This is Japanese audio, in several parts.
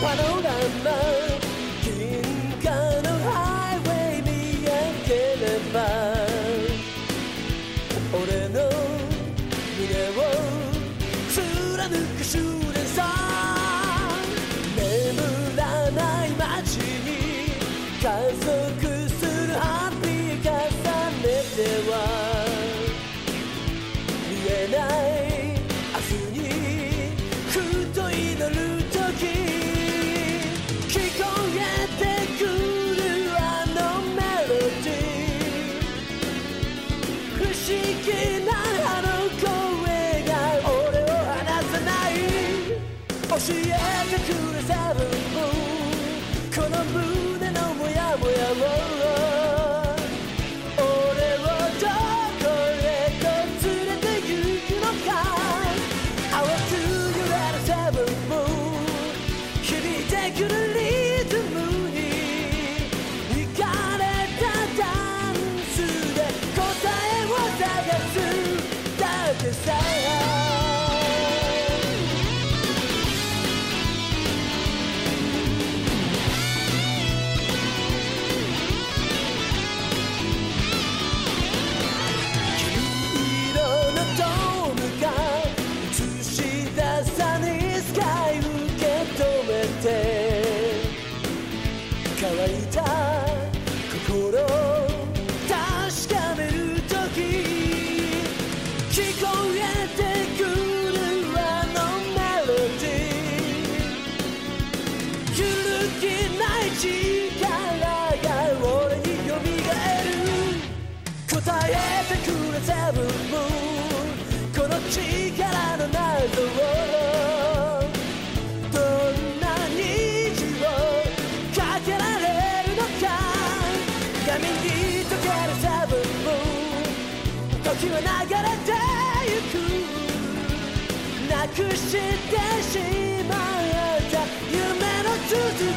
panorama. 歩く瞬 she had to cool herself. 力が俺による答えてくるた分この力の謎をどんなに虹をかけられるのか闇に溶ける差分時は流れてゆくなくしてしまった夢の続き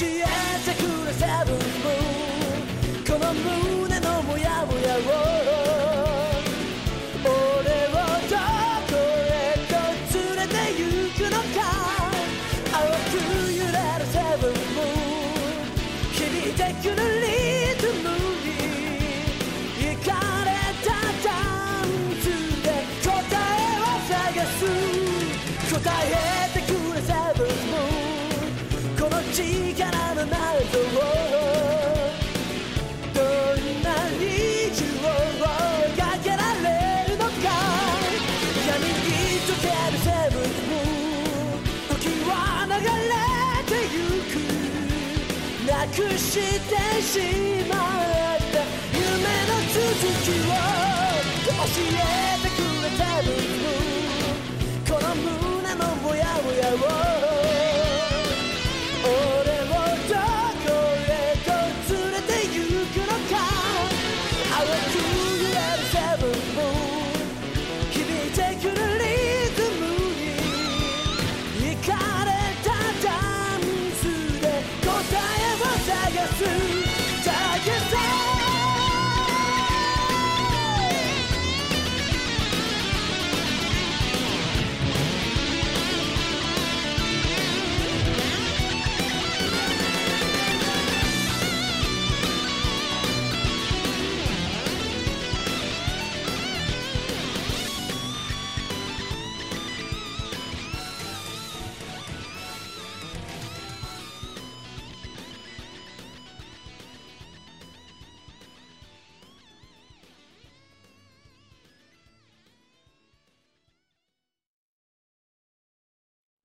えてくれセブン力のないどんなに宙をか。けられるのか。闇に溶けるセブンも時は流れてゆくなくしてしまった夢の続きを教え